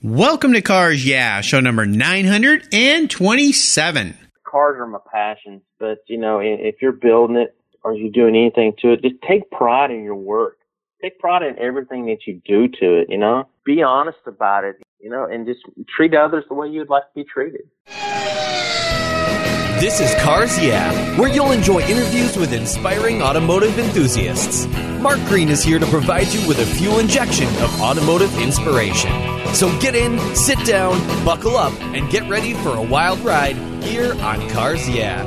Welcome to Cars Yeah, show number 927. Cars are my passion, but you know, if you're building it or you're doing anything to it, just take pride in your work. Take pride in everything that you do to it, you know? Be honest about it, you know, and just treat others the way you'd like to be treated. This is Cars Yeah, where you'll enjoy interviews with inspiring automotive enthusiasts. Mark Green is here to provide you with a fuel injection of automotive inspiration. So get in, sit down, buckle up, and get ready for a wild ride here on Cars Yeah.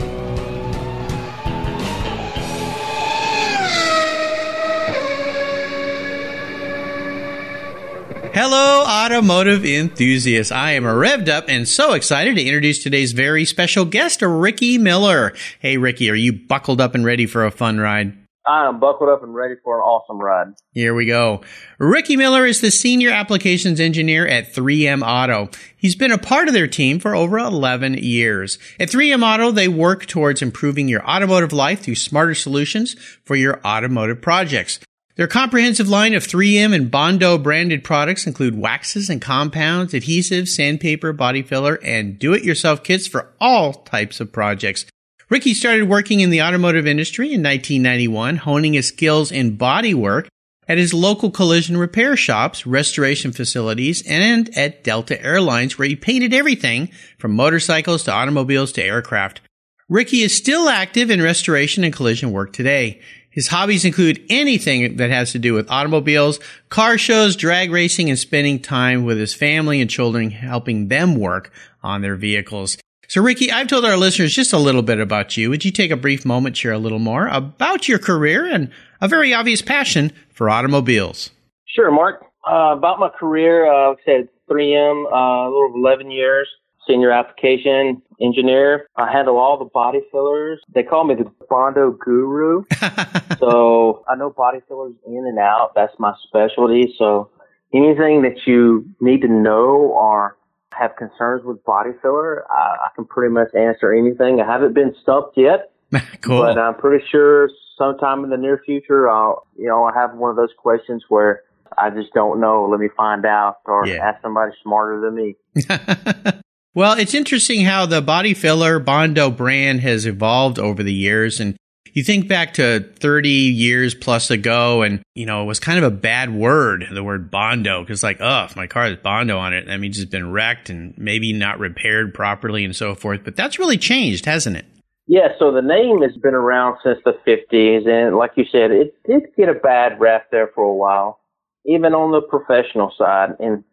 Hello, automotive enthusiasts. I am revved up and so excited to introduce today's very special guest, Ricky Miller. Hey, Ricky, are you buckled up and ready for a fun ride? I am buckled up and ready for an awesome ride. Here we go. Ricky Miller is the senior applications engineer at 3M Auto. He's been a part of their team for over 11 years. At 3M Auto, they work towards improving your automotive life through smarter solutions for your automotive projects. Their comprehensive line of 3M and Bondo branded products include waxes and compounds, adhesives, sandpaper, body filler, and do-it-yourself kits for all types of projects. Ricky started working in the automotive industry in 1991, honing his skills in body work at his local collision repair shops, restoration facilities, and at Delta Airlines, where he painted everything from motorcycles to automobiles to aircraft. Ricky is still active in restoration and collision work today. His hobbies include anything that has to do with automobiles, car shows, drag racing, and spending time with his family and children, helping them work on their vehicles. So, Ricky, I've told our listeners just a little bit about you. Would you take a brief moment, share a little more about your career and a very obvious passion for automobiles? Sure, Mark. Uh, about my career, uh, I said 3M, uh, a little over 11 years senior application engineer. I handle all the body fillers. They call me the Bondo guru. so I know body fillers in and out. That's my specialty. So anything that you need to know or have concerns with body filler, I, I can pretty much answer anything. I haven't been stumped yet. cool. But I'm pretty sure sometime in the near future, I'll, you know, I'll have one of those questions where I just don't know. Let me find out or Yeah. ask somebody smarter than me. well, it's interesting how the body filler Bondo brand has evolved over the years. And you think back to 30 years plus ago, and, you know, it was kind of a bad word, the word Bondo, because, like, oh, if my car has Bondo on it, that means it's been wrecked and maybe not repaired properly and so forth. But that's really changed, hasn't it? Yeah, so the name has been around since the 50s, and like you said, it did get a bad rap there for a while, even on the professional side. And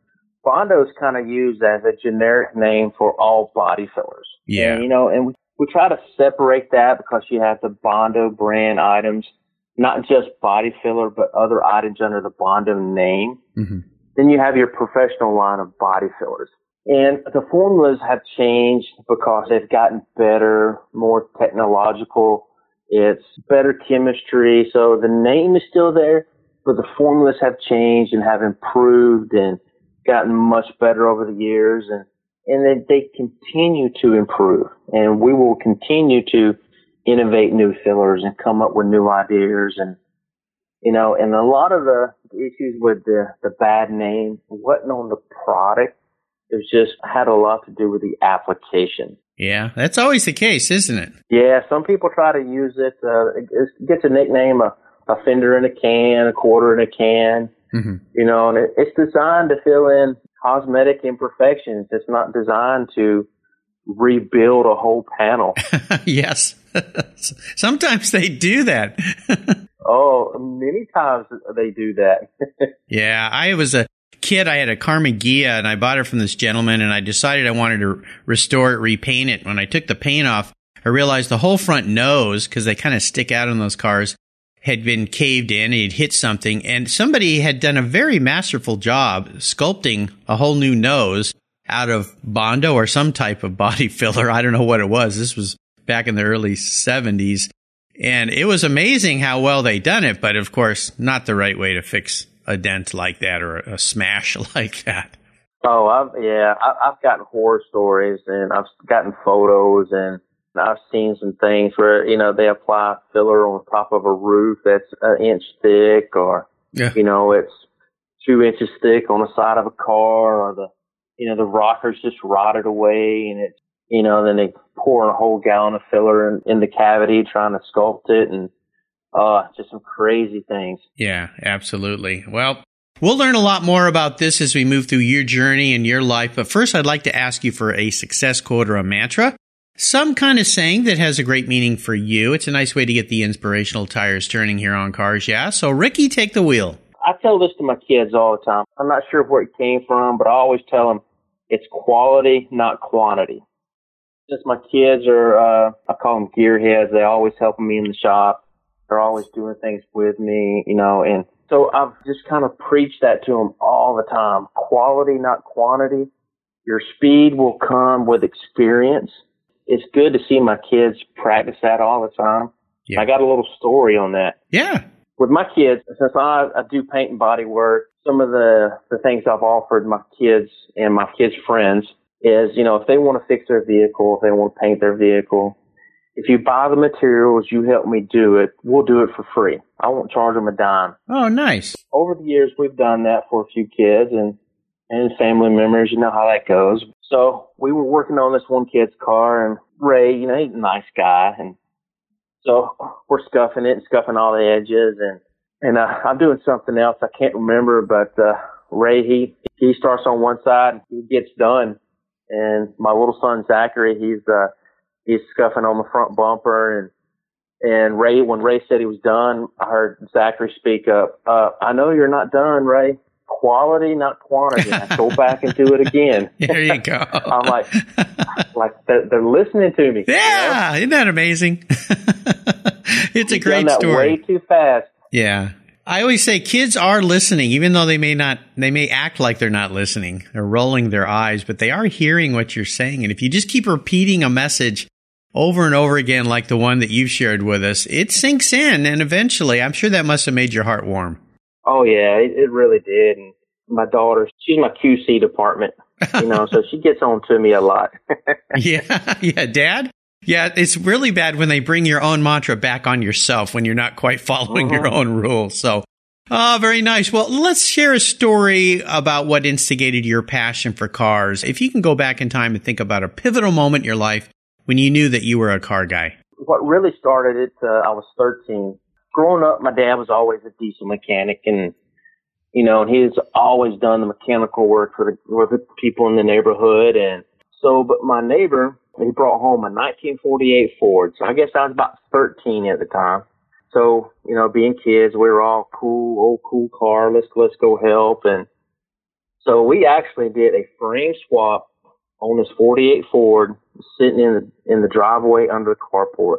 Bondo is kind of used as a generic name for all body fillers. Yeah. And, you know, and we, we try to separate that because you have the Bondo brand items, not just body filler, but other items under the Bondo name. Mm-hmm. Then you have your professional line of body fillers. And the formulas have changed because they've gotten better, more technological. It's better chemistry. So the name is still there, but the formulas have changed and have improved and gotten much better over the years. And, and they, they continue to improve. And we will continue to innovate new fillers and come up with new ideas and you know, and a lot of the issues with the, the bad name wasn't on the product. It was just had a lot to do with the application. Yeah, that's always the case, isn't it? Yeah, some people try to use it. Uh, it it gets a nickname, a, a fender in a can, a quarter in a can. Mm-hmm. You know, and it, it's designed to fill in cosmetic imperfections. It's not designed to rebuild a whole panel. yes. Sometimes they do that. oh, many times they do that. yeah, I was a kid. I had a Karmann Ghia and I bought it from this gentleman and I decided I wanted to restore it, repaint it. When I took the paint off, I realized the whole front nose, because they kind of stick out on those cars, had been caved in. Had hit something and somebody had done a very masterful job sculpting a whole new nose out of Bondo or some type of body filler. I don't know what it was. This was back in the early 70s. And it was amazing how well they done it, but of course, not the right way to fix a dent like that or a smash like that. Oh, I've, yeah, I, I've gotten horror stories and I've gotten photos and I've seen some things where, you know, they apply filler on top of a roof that's an inch thick or, Yeah. you know, it's two inches thick on the side of a car or the you know, the rockers just rotted away and it's, you know, then they pour a whole gallon of filler in, in the cavity trying to sculpt it and, uh, just some crazy things. Yeah, absolutely. Well, we'll learn a lot more about this as we move through your journey and your life. But first, I'd like to ask you for a success quote or a mantra. Some kind of saying that has a great meaning for you. It's a nice way to get the inspirational tires turning here on cars. Yeah. So, Ricky, take the wheel. I tell this to my kids all the time. I'm not sure where it came from, but I always tell them it's quality, not quantity. Since my kids are, uh, I call them gearheads, they always helping me in the shop. They're always doing things with me, you know, and so I've just kind of preached that to them all the time. Quality, not quantity. Your speed will come with experience. It's good to see my kids practice that all the time. Yeah. I got a little story on that. Yeah. With my kids, since I, I do paint and body work, some of the, the things I've offered my kids and my kids' friends is, you know, if they want to fix their vehicle, if they want to paint their vehicle, if you buy the materials, you help me do it, we'll do it for free. I won't charge them a dime. Oh, nice. Over the years, we've done that for a few kids and, and family members. You know how that goes. So we were working on this one kid's car and Ray, you know, he's a nice guy. And so we're scuffing it and scuffing all the edges and, and, uh, I'm doing something else. I can't remember, but, uh, Ray, he, he starts on one side and he gets done. And my little son, Zachary, he's, uh, he's scuffing on the front bumper and, and Ray, when Ray said he was done, I heard Zachary speak up. Uh, I know you're not done, Ray. Quality, not quantity. I go back and do it again. There you go. I'm like, like they're, they're, listening to me. Yeah, you know? isn't that amazing? it's a great story. Way too fast. Yeah, I always say kids are listening, even though they may not, they may act like they're not listening. They're rolling their eyes, but they are hearing what you're saying. And if you just keep repeating a message over and over again, like the one that you've shared with us, it sinks in. And eventually, I'm sure that must have made your heart warm. Oh, yeah, it, it really did. And my daughter, she's my QC department, you know, so she gets on to me a lot. yeah. Yeah. Dad? Yeah. It's really bad when they bring your own mantra back on yourself when you're not quite following your uh-huh. own rules. So, Oh, very nice. Well, let's share a story about what instigated your passion for cars. If you can go back in time and think about a pivotal moment in your life when you knew that you were a car guy? What really started it, uh, I was 13. Growing up, my dad was always a diesel mechanic and, you know, he's always done the mechanical work for the, for the people in the neighborhood. And so, but my neighbor, he brought home a 1948 Ford. So I guess I was about 13 at the time. So, you know, being kids, we were all cool, old cool car. Let's, let's go help. And so we actually did a frame swap on this 48 Ford sitting in the, in the driveway under the carport.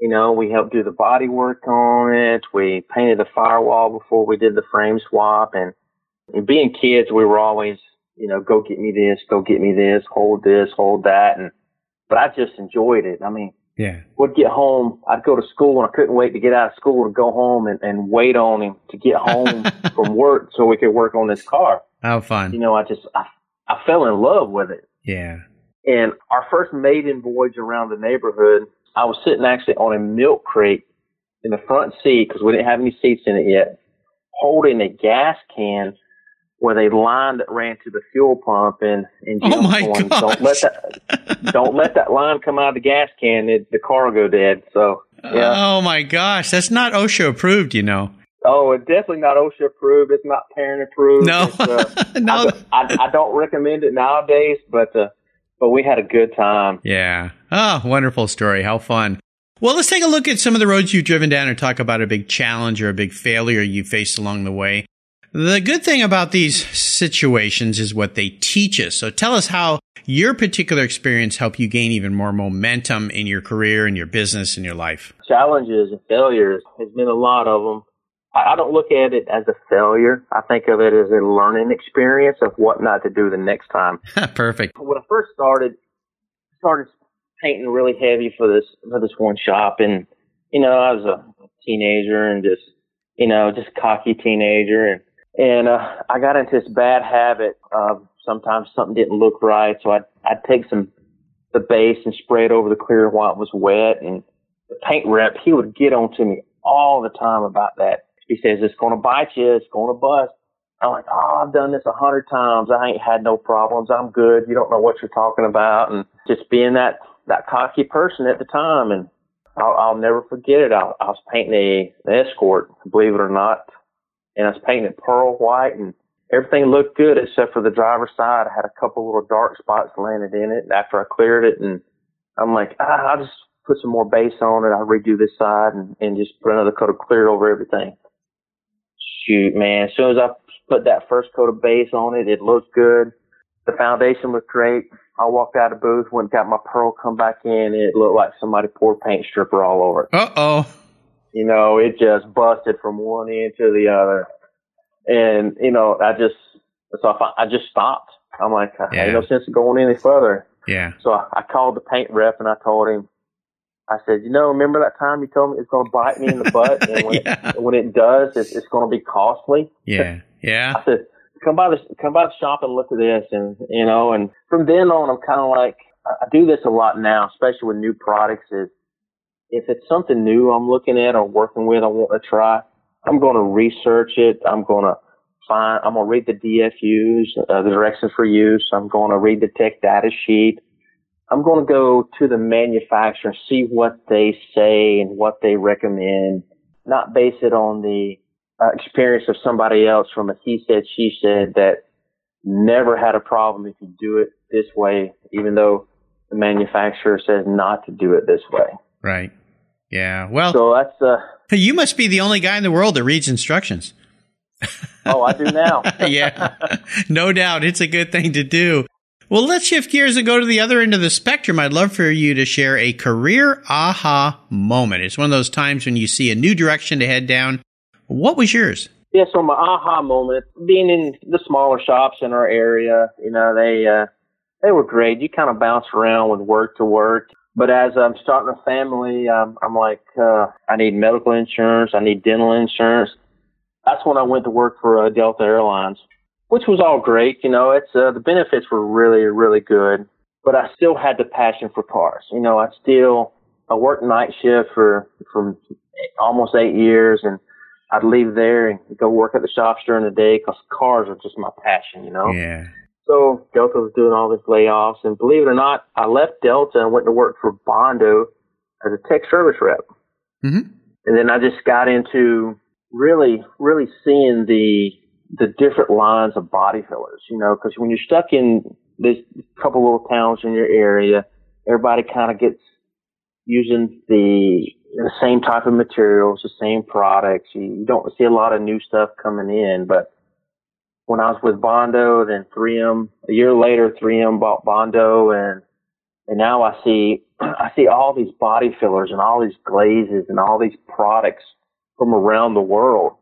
You know, we helped do the body work on it. We painted the firewall before we did the frame swap. And, and being kids, we were always, you know, go get me this, go get me this, hold this, hold that. And, but I just enjoyed it. I mean, yeah. Would get home. I'd go to school and I couldn't wait to get out of school to go home and, and wait on him to get home from work so we could work on this car. How fun. You know, I just, I, I fell in love with it. Yeah. And our first maiden voyage around the neighborhood, I was sitting actually on a milk crate in the front seat because we didn't have any seats in it yet, holding a gas can with a line that ran to the fuel pump and and oh my going, don't let that don't let that line come out of the gas can it, the car will go dead. So yeah. oh my gosh that's not OSHA approved you know. Oh it's definitely not OSHA approved it's not parent approved. No. Uh, no. I, I, I, don't recommend it nowadays but uh, but we had a good time. Yeah. Oh, wonderful story. How fun. Well, let's take a look at some of the roads you've driven down and talk about a big challenge or a big failure you faced along the way. The good thing about these situations is what they teach us. So tell us how your particular experience helped you gain even more momentum in your career and your business and your life. Challenges and failures there's been a lot of them. I don't look at it as a failure. I think of it as a learning experience of what not to do the next time. Perfect. When I first started, started painting really heavy for this for this one shop, and you know I was a teenager and just you know just cocky teenager, and and uh, I got into this bad habit of sometimes something didn't look right, so I'd I'd take some the base and spray it over the clear while it was wet, and the paint rep he would get on to me all the time about that he says it's going to bite you, it's going to bust. I'm like, oh, I've done this a hundred times. I ain't had no problems. I'm good. You don't know what you're talking about. And just being that, that cocky person at the time. And I'll, I'll never forget it. I, I was painting a, an escort, believe it or not. And I was painting it pearl white and everything looked good except for the driver's side. I had a couple little dark spots landed in it after I cleared it. And I'm like, ah, I'll just put some more base on it. I'll redo this side and, and just put another coat of clear over everything. Shoot, man. As soon as I put that first coat of base on it, it looked good. The foundation looked great. I walked out of the booth, went got my pearl, come back in. It looked like somebody poured paint stripper all over it. Uh oh. You know, it just busted from one end to the other. And, you know, I just, so I, I just stopped. I'm like, yeah. ain't no sense of going any further. Yeah. So I, I called the paint rep and I told him, I said, you know, remember that time you told me it's going to bite me in the butt, and when, yeah. it, when it does, it's, it's going to be costly. Yeah, yeah. I said, come by the come by the shop and look at this, and you know, and from then on, I'm kind of like, I do this a lot now, especially with new products. Is if it's something new I'm looking at or working with, I want to try, I'm going to research it. I'm going to find, I'm going to read the DFUs, uh, the directions for use. I'm going to read the tech data sheet. I'm going to go to the manufacturer and see what they say and what they recommend, not base it on the uh, experience of somebody else from a he said, she said that never had a problem if you do it this way, even though the manufacturer says not to do it this way. Right. Yeah. Well, so that's, uh, you must be the only guy in the world that reads instructions. oh, I do now. yeah. No doubt. It's a good thing to do. Well, let's shift gears and go to the other end of the spectrum. I'd love for you to share a career aha moment. It's one of those times when you see a new direction to head down. What was yours? Yeah, so my aha moment, being in the smaller shops in our area, you know, they uh, they were great. You kind of bounce around with work to work. But as I'm starting a family, um, I'm like, uh, I need medical insurance, I need dental insurance. That's when I went to work for uh, Delta Airlines which was all great. You know, it's uh, the benefits were really, really good, but I still had the passion for cars. You know, I still I worked night shift for for almost eight years, and I'd leave there and go work at the shops during the day because cars are just my passion. You know. Yeah. So Delta was doing all these layoffs, and believe it or not, I left Delta and went to work for Bondo as a tech service rep. Mm-hmm. And then I just got into really, really seeing the the different lines of body fillers, you know, because when you're stuck in this couple little towns in your area, everybody kind of gets using the the same type of materials, the same products. You, you don't see a lot of new stuff coming in, but when I was with Bondo, then 3M, a year later, 3M bought Bondo and, and now I see, I see all these body fillers and all these glazes and all these products from around the world.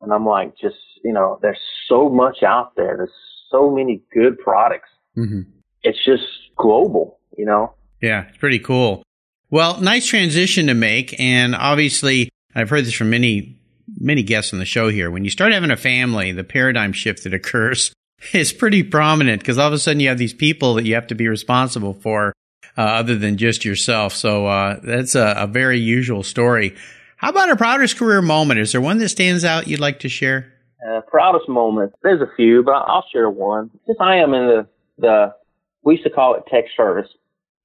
And I'm like, just, you know, there's so much out there. There's so many good products. Mm-hmm. It's just global, you know? Yeah, it's pretty cool. Well, nice transition to make. And obviously, I've heard this from many, many guests on the show here. When you start having a family, the paradigm shift that occurs is pretty prominent because all of a sudden you have these people that you have to be responsible for uh, other than just yourself. So uh, that's a, a very usual story. How about a proudest career moment? Is there one that stands out you'd like to share? Uh, proudest moment. There's a few, but I'll share one. Since I am in the, the, we used to call it tech service.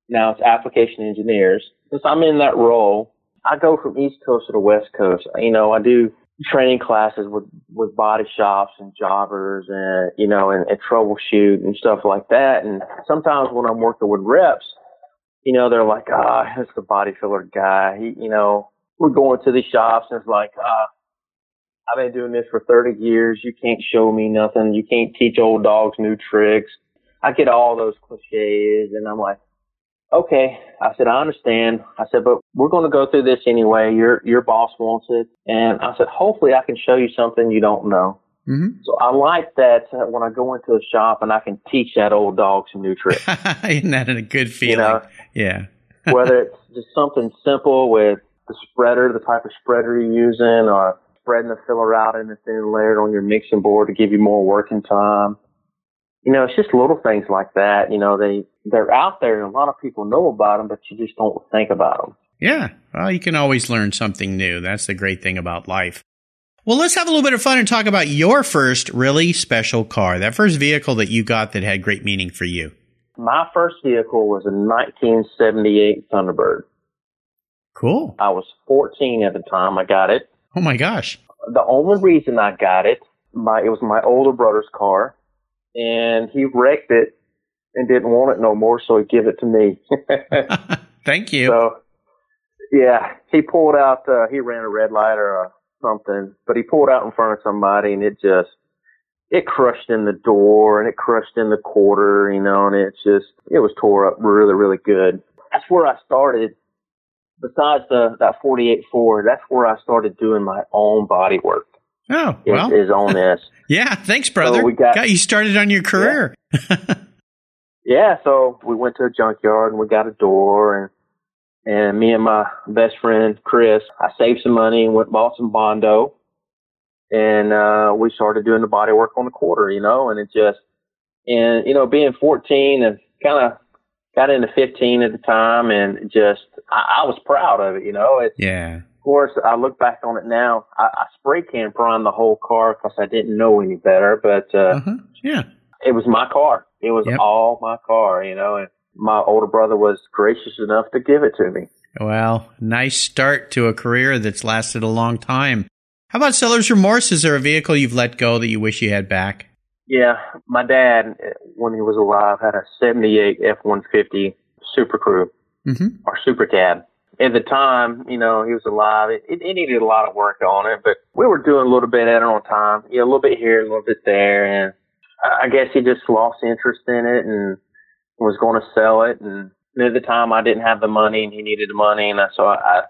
Now it's application engineers. Since I'm in that role, I go from East Coast to the West Coast. You know, I do training classes with, with body shops and jobbers and, you know, and, and troubleshoot and stuff like that. And sometimes when I'm working with reps, you know, they're like, ah, oh, it's the body filler guy. He, you know, we're going to the shops and it's like, uh, I've been doing this for 30 years. You can't show me nothing. You can't teach old dogs new tricks. I get all those cliches and I'm like, okay. I said, I understand. I said, but we're going to go through this anyway. Your, your boss wants it. And I said, hopefully I can show you something you don't know. Mm-hmm. So I like that uh, when I go into a shop and I can teach that old dog some new tricks. Isn't that a good feeling? You know, yeah. whether it's just something simple with the spreader, the type of spreader you're using, or spreading the filler out in a thin layer on your mixing board to give you more working time. You know, it's just little things like that. You know, they, they're out there and a lot of people know about them, but you just don't think about them. Yeah. Well, you can always learn something new. That's the great thing about life. Well, let's have a little bit of fun and talk about your first really special car, that first vehicle that you got that had great meaning for you. My first vehicle was a 1978 Thunderbird. Cool. I was 14 at the time I got it. Oh my gosh. The only reason I got it, my it was my older brother's car, and he wrecked it and didn't want it no more, so he gave it to me. Thank you. So, yeah, he pulled out. Uh, he ran a red light or uh, something, but he pulled out in front of somebody, and it just it crushed in the door and it crushed in the quarter, you know, and it just it was tore up really, really good. That's where I started. Besides the that 48 Ford, that's where I started doing my own body work. Oh, well. is on this. yeah, thanks, brother. So we got- got you started on your career. Yeah, so we went to a junkyard and we got a door and and me and my best friend Chris, I saved some money and went bought some Bondo and uh we started doing the body work on the quarter, you know, and it just and you know, being fourteen and kinda got into fifteen at the time and just I, I was proud of it, you know. It yeah. of course, I look back on it now. I, I spray can prime the whole car because I didn't know any better, but uh, Uh-huh. Yeah. it was my car. It was Yep. all my car, you know. And my older brother was gracious enough to give it to me. Well, nice start to a career that's lasted a long time. How about seller's remorse? Is there a vehicle you've let go that you wish you had back? Yeah, my dad, when he was alive, had a '78 F-150 Super Crew Mm-hmm. or Super Cab. At the time, you know, he was alive. It, it, it needed a lot of work on it, but we were doing a little bit at it on time. You know, a little bit here, a little bit there, and I I guess he just lost interest in it and was going to sell it. And at the time, I didn't have the money, and he needed the money, and I, so I, I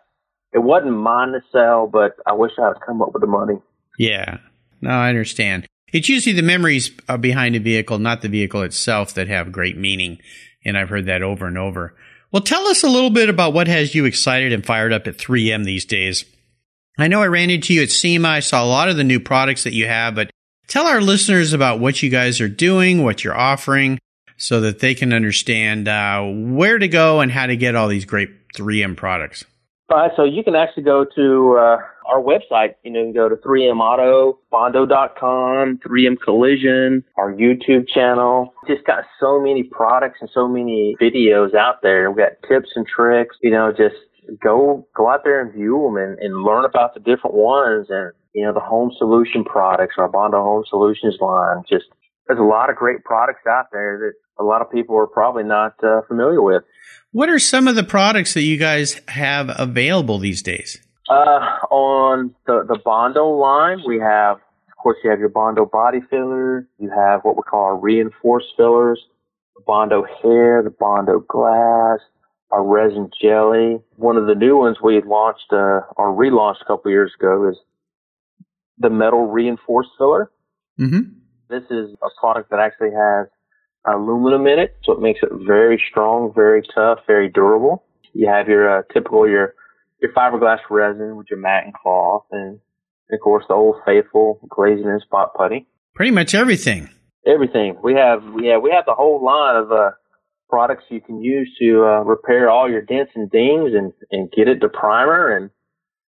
it wasn't mine to sell, but I wish I had come up with the money. Yeah. No, I understand. It's usually the memories uh, behind a vehicle, not the vehicle itself, that have great meaning. And I've heard that over and over. Well, tell us a little bit about what has you excited and fired up at 3M these days. I know I ran into you at SEMA. I saw a lot of the new products that you have, but tell our listeners about what you guys are doing, what you're offering, so that they can understand uh, where to go and how to get all these great 3M products. Right, so you can actually go to uh, our website. You know, you can go to 3M Auto, Bondo.com, 3M Collision, our YouTube channel. Just got so many products and so many videos out there. We've got tips and tricks. You know, just go go out there and view them and, and learn about the different ones and you know the home solution products, our Bondo Home Solutions line. Just there's a lot of great products out there that a lot of people are probably not uh, familiar with. What are some of the products that you guys have available these days? Uh, on the, the Bondo line, we have, of course, you have your Bondo body filler. You have what we call our reinforced fillers, the Bondo hair, the Bondo glass, our resin jelly. One of the new ones we launched, uh, or relaunched a couple years ago is the metal reinforced filler. Mm-hmm. This is a product that actually has aluminum in it, so it makes it very strong, very tough, very durable. You have your uh, typical your your fiberglass resin with your mat and cloth, and, of course the old faithful glazing and spot putty. Pretty much everything. Everything we have, yeah, we have the whole line of uh, products you can use to uh, repair all your dents and dings and and get it to primer and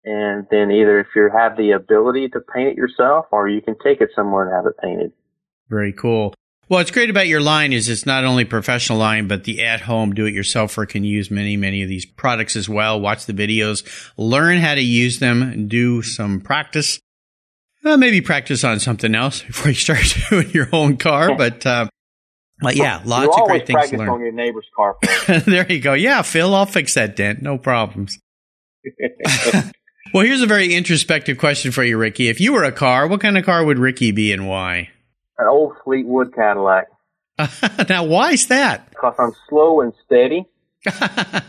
and then either if you have the ability to paint it yourself or you can take it somewhere and have it painted. Very cool. Well, what's great about your line is it's not only professional line, but the at-home do-it-yourselfer can use many, many of these products as well. Watch the videos, learn how to use them, do some practice. Uh, maybe practice on something else before you start doing your own car. But, uh, but yeah, lots of great things to learn. on your neighbor's car. there you go. Yeah, Phil, I'll fix that dent. No problems. Well, here's a very introspective question for you, Ricky. If you were a car, what kind of car would Ricky be and why? An old Fleetwood Cadillac. now, why is that? Because I'm slow and steady.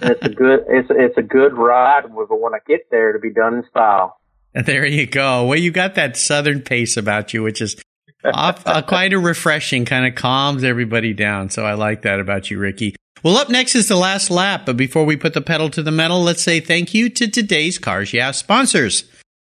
And it's a good it's it's a good ride but when I get there to be done in style. there you go. Well, you got that southern pace about you, which is off, uh, quite a refreshing, kind of calms everybody down. So I like that about you, Ricky. Well, up next is the last lap, but before we put the pedal to the metal, let's say thank you to today's Cars Yeah sponsors.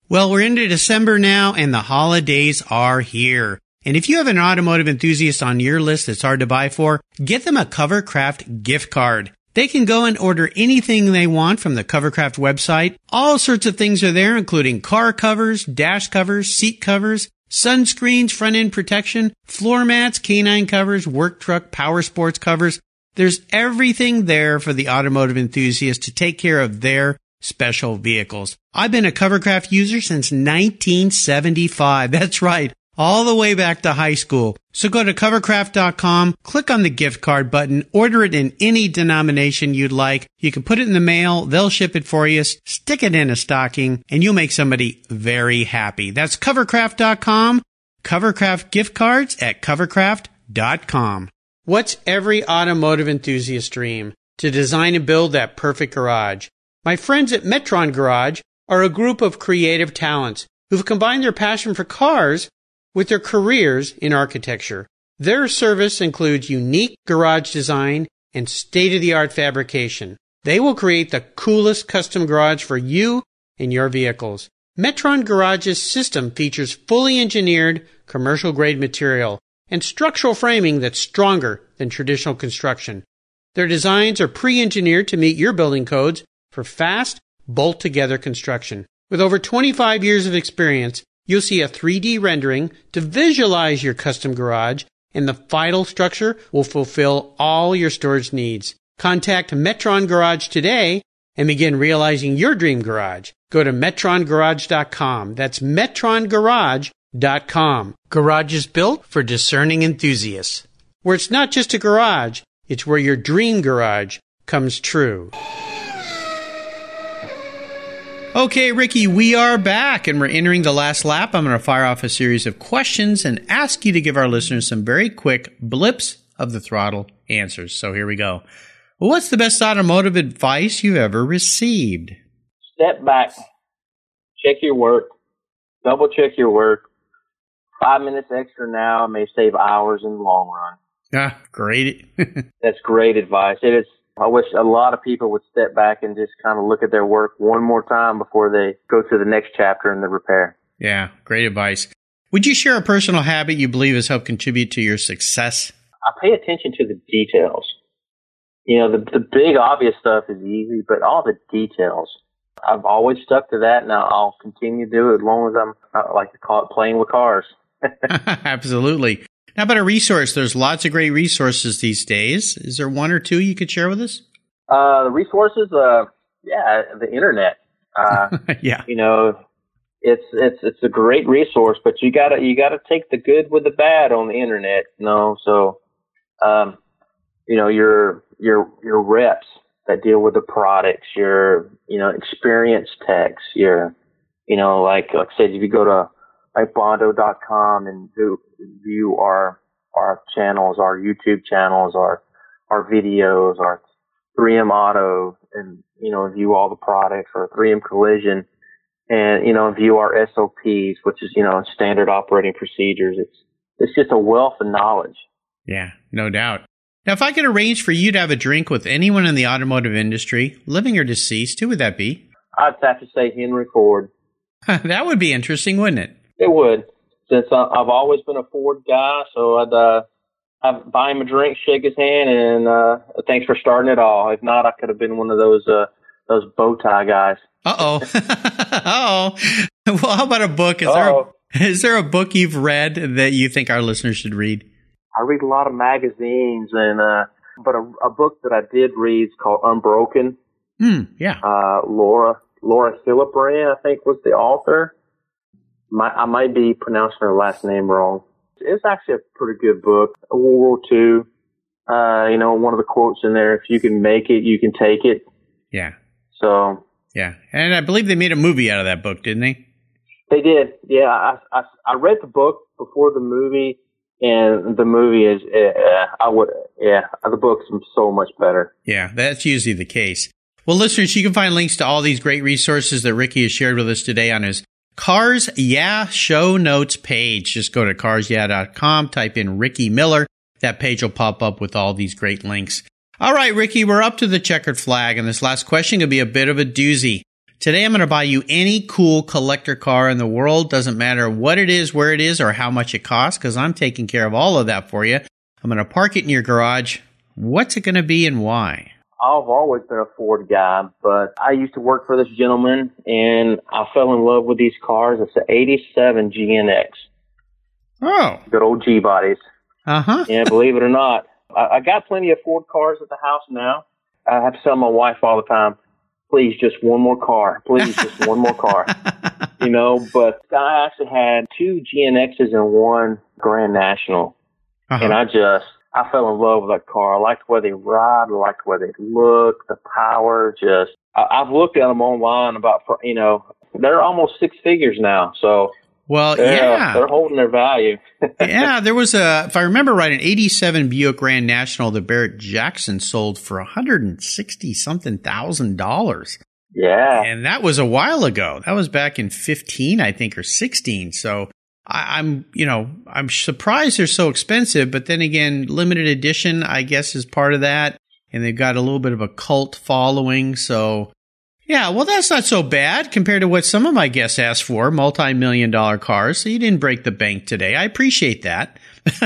Well, we're into December now and the holidays are here. And if you have an automotive enthusiast on your list that's hard to buy for, get them a Covercraft gift card. They can go and order anything they want from the Covercraft website. All sorts of things are there, including car covers, dash covers, seat covers, sunscreens, front end protection, floor mats, canine covers, work truck, power sports covers. There's everything there for the automotive enthusiast to take care of their special vehicles. I've been a Covercraft user since 1975. That's right all the way back to high school. So go to covercraft.com, click on the gift card button, order it in any denomination you'd like. You can put it in the mail, they'll ship it for you, stick it in a stocking, and you'll make somebody very happy. That's covercraft.com, covercraft gift cards at covercraft.com. What's every automotive enthusiast dream? To design and build that perfect garage. My friends at Metron Garage are a group of creative talents who've combined their passion for cars with their careers in architecture. Their service includes unique garage design and state of the art fabrication. They will create the coolest custom garage for you and your vehicles. Metron Garage's system features fully engineered commercial grade material and structural framing that's stronger than traditional construction. Their designs are pre-engineered to meet your building codes for fast, bolt together construction. With over 25 years of experience, You'll see a 3D rendering to visualize your custom garage, and the final structure will fulfill all your storage needs. Contact Metron Garage today and begin realizing your dream garage. Go to metrongarage.com. That's metrongarage.com. Garage is built for discerning enthusiasts. Where it's not just a garage, it's where your dream garage comes true. Okay, Ricky, we are back and we're entering the last lap. I'm going to fire off a series of questions and ask you to give our listeners some very quick blips of the throttle answers. So here we go. What's the best automotive advice you've ever received? Step back, check your work, double check your work. Five minutes extra now may save hours in the long run. Ah, great. That's great advice. It is I wish a lot of people would step back and just kind of look at their work one more time before they go to the next chapter in the repair. Yeah, great advice. Would you share a personal habit you believe has helped contribute to your success? I pay attention to the details. You know, the the big obvious stuff is easy, but all the details. I've always stuck to that, and I'll continue to do it as long as I'm, I like to call it playing with cars. Absolutely. How about a resource? There's lots of great resources these days. Is there one or two you could share with us? Uh, the resources, uh, yeah, the internet. Uh, yeah. You know, it's it's it's a great resource, but you gotta you gotta take the good with the bad on the internet. You know, so um, you know your your your reps that deal with the products, your you know experienced techs, your you know like like I said, if you go to like Bondo.com and do, view our our channels, our YouTube channels, our our videos, our 3M Auto, and you know view all the products, or 3M Collision, and you know view our SOPs, which is you know standard operating procedures. It's it's just a wealth of knowledge. Yeah, no doubt. Now, if I could arrange for you to have a drink with anyone in the automotive industry, living or deceased, who would that be? I'd have to say Henry Ford. that would be interesting, wouldn't it? It would since I've always been a Ford guy, so I'd uh, I'd buy him a drink, shake his hand, and uh, thanks for starting it all. If not, I could have been one of those uh, those bow tie guys. Uh oh. oh. Well, how about a book? Is there a, is there a book you've read that you think our listeners should read? I read a lot of magazines, and uh, but a, a book that I did read is called Unbroken. Hmm. Yeah. Uh, Laura Laura Philippran, I think, was the author my, I might be pronouncing her last name wrong. It's actually a pretty good book. World War II. Uh, you know, one of the quotes in there: "If you can make it, you can take it." Yeah. So. Yeah, and I believe they made a movie out of that book, didn't they? They did. Yeah, I I, I read the book before the movie, and the movie is uh, I would yeah the book's so much better. Yeah, that's usually the case. Well, listeners, you can find links to all these great resources that Ricky has shared with us today on his Cars Yeah show notes page. Just go to carsyeah.com, type in Ricky Miller. That page will pop up with all these great links. All right, Ricky, we're up to the checkered flag, and this last question could be a bit of a doozy. Today, I'm going to buy you any cool collector car in the world. Doesn't matter what it is, where it is, or how much it costs, because I'm taking care of all of that for you. I'm going to park it in your garage. What's it going to be and why? I've always been a Ford guy, but I used to work for this gentleman and I fell in love with these cars. It's an 87 GNX. Oh. Good old G bodies. Uh huh. And believe it or not, I, I got plenty of Ford cars at the house now. I have to tell my wife all the time, please just one more car. Please just one more car. You know, but I actually had two GNXs and one Grand National. Uh-huh. And I just, I fell in love with that car. I liked the way they ride. I liked the way they look, the power. Just, I, I've looked at them online about, you know, they're almost six figures now. So, well, yeah, uh, yeah. they're holding their value. yeah, there was a, if I remember right, an 87 Buick Grand National that Barrett Jackson sold for a 160 something thousand dollars. Yeah. And that was a while ago. That was back in 15, I think, or 16. So I, I'm, you know, I'm surprised they're so expensive. But then again, limited edition, I guess, is part of that. And they've got a little bit of a cult following. So yeah, well, that's not so bad compared to what some of my guests asked for multi million dollar cars. So you didn't break the bank today. I appreciate that.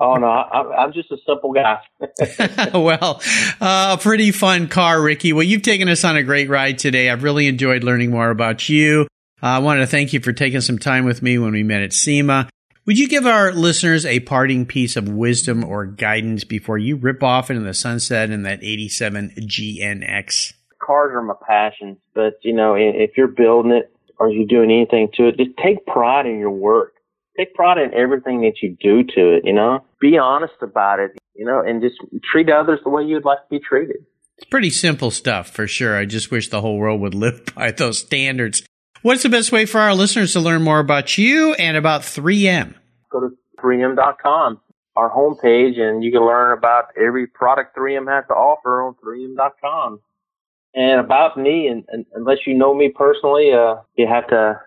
oh, no, I, I'm just a simple guy. well, a uh, pretty fun car, Ricky. Well, you've taken us on a great ride today. I've really enjoyed learning more about you. Uh, I wanted to thank you for taking some time with me when we met at SEMA. Would you give our listeners a parting piece of wisdom or guidance before you rip off into the sunset in that 87 GNX? Cars are my passion, but you know, if you're building it or you're doing anything to it, just take pride in your work. Take pride in everything that you do to it, you know? Be honest about it, you know, and just treat others the way you'd like to be treated. It's pretty simple stuff for sure. I just wish the whole world would live by those standards. What's the best way for our listeners to learn more about you and about 3M? Go to 3M.com, our homepage, and you can learn about every product 3M has to offer on 3M.com. And about me, and, and unless you know me personally, uh, you have to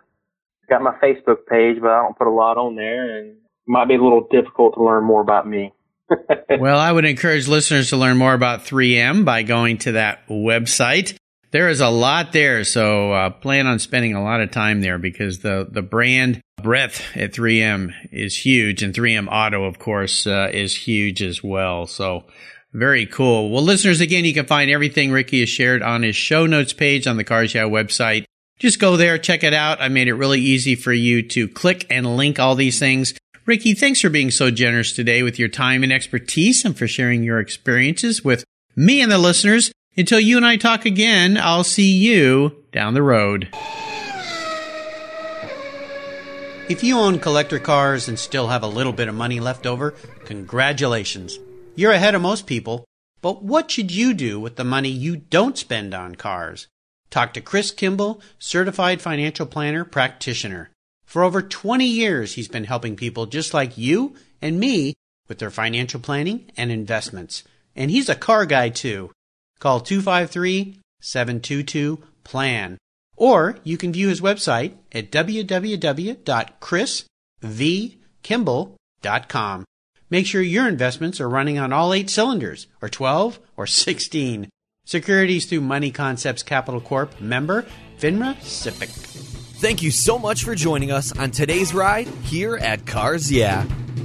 got my Facebook page, but I don't put a lot on there, and it might be a little difficult to learn more about me. well, I would encourage listeners to learn more about 3M by going to that website. There is a lot there, so uh, plan on spending a lot of time there because the the brand breadth at 3M is huge, and 3M Auto, of course, uh, is huge as well. So. Very cool. Well, listeners, again, you can find everything Ricky has shared on his show notes page on the Cars Yeah website. Just go there, check it out. I made it really easy for you to click and link all these things. Ricky, thanks for being so generous today with your time and expertise and for sharing your experiences with me and the listeners. Until you and I talk again, I'll see you down the road. If you own collector cars and still have a little bit of money left over, congratulations. You're ahead of most people. But what should you do with the money you don't spend on cars? Talk to Chris Kimball, certified financial planner practitioner. For over 20 years, he's been helping people just like you and me with their financial planning and investments. And he's a car guy too. Call 253 722 PLAN. Or you can view his website at www.chrisvkimball.com. Make sure your investments are running on all eight cylinders, or 12, or 16. Securities through Money Concepts Capital Corp. Member FINRA SIPC. Thank you so much for joining us on today's ride here at Cars Yeah.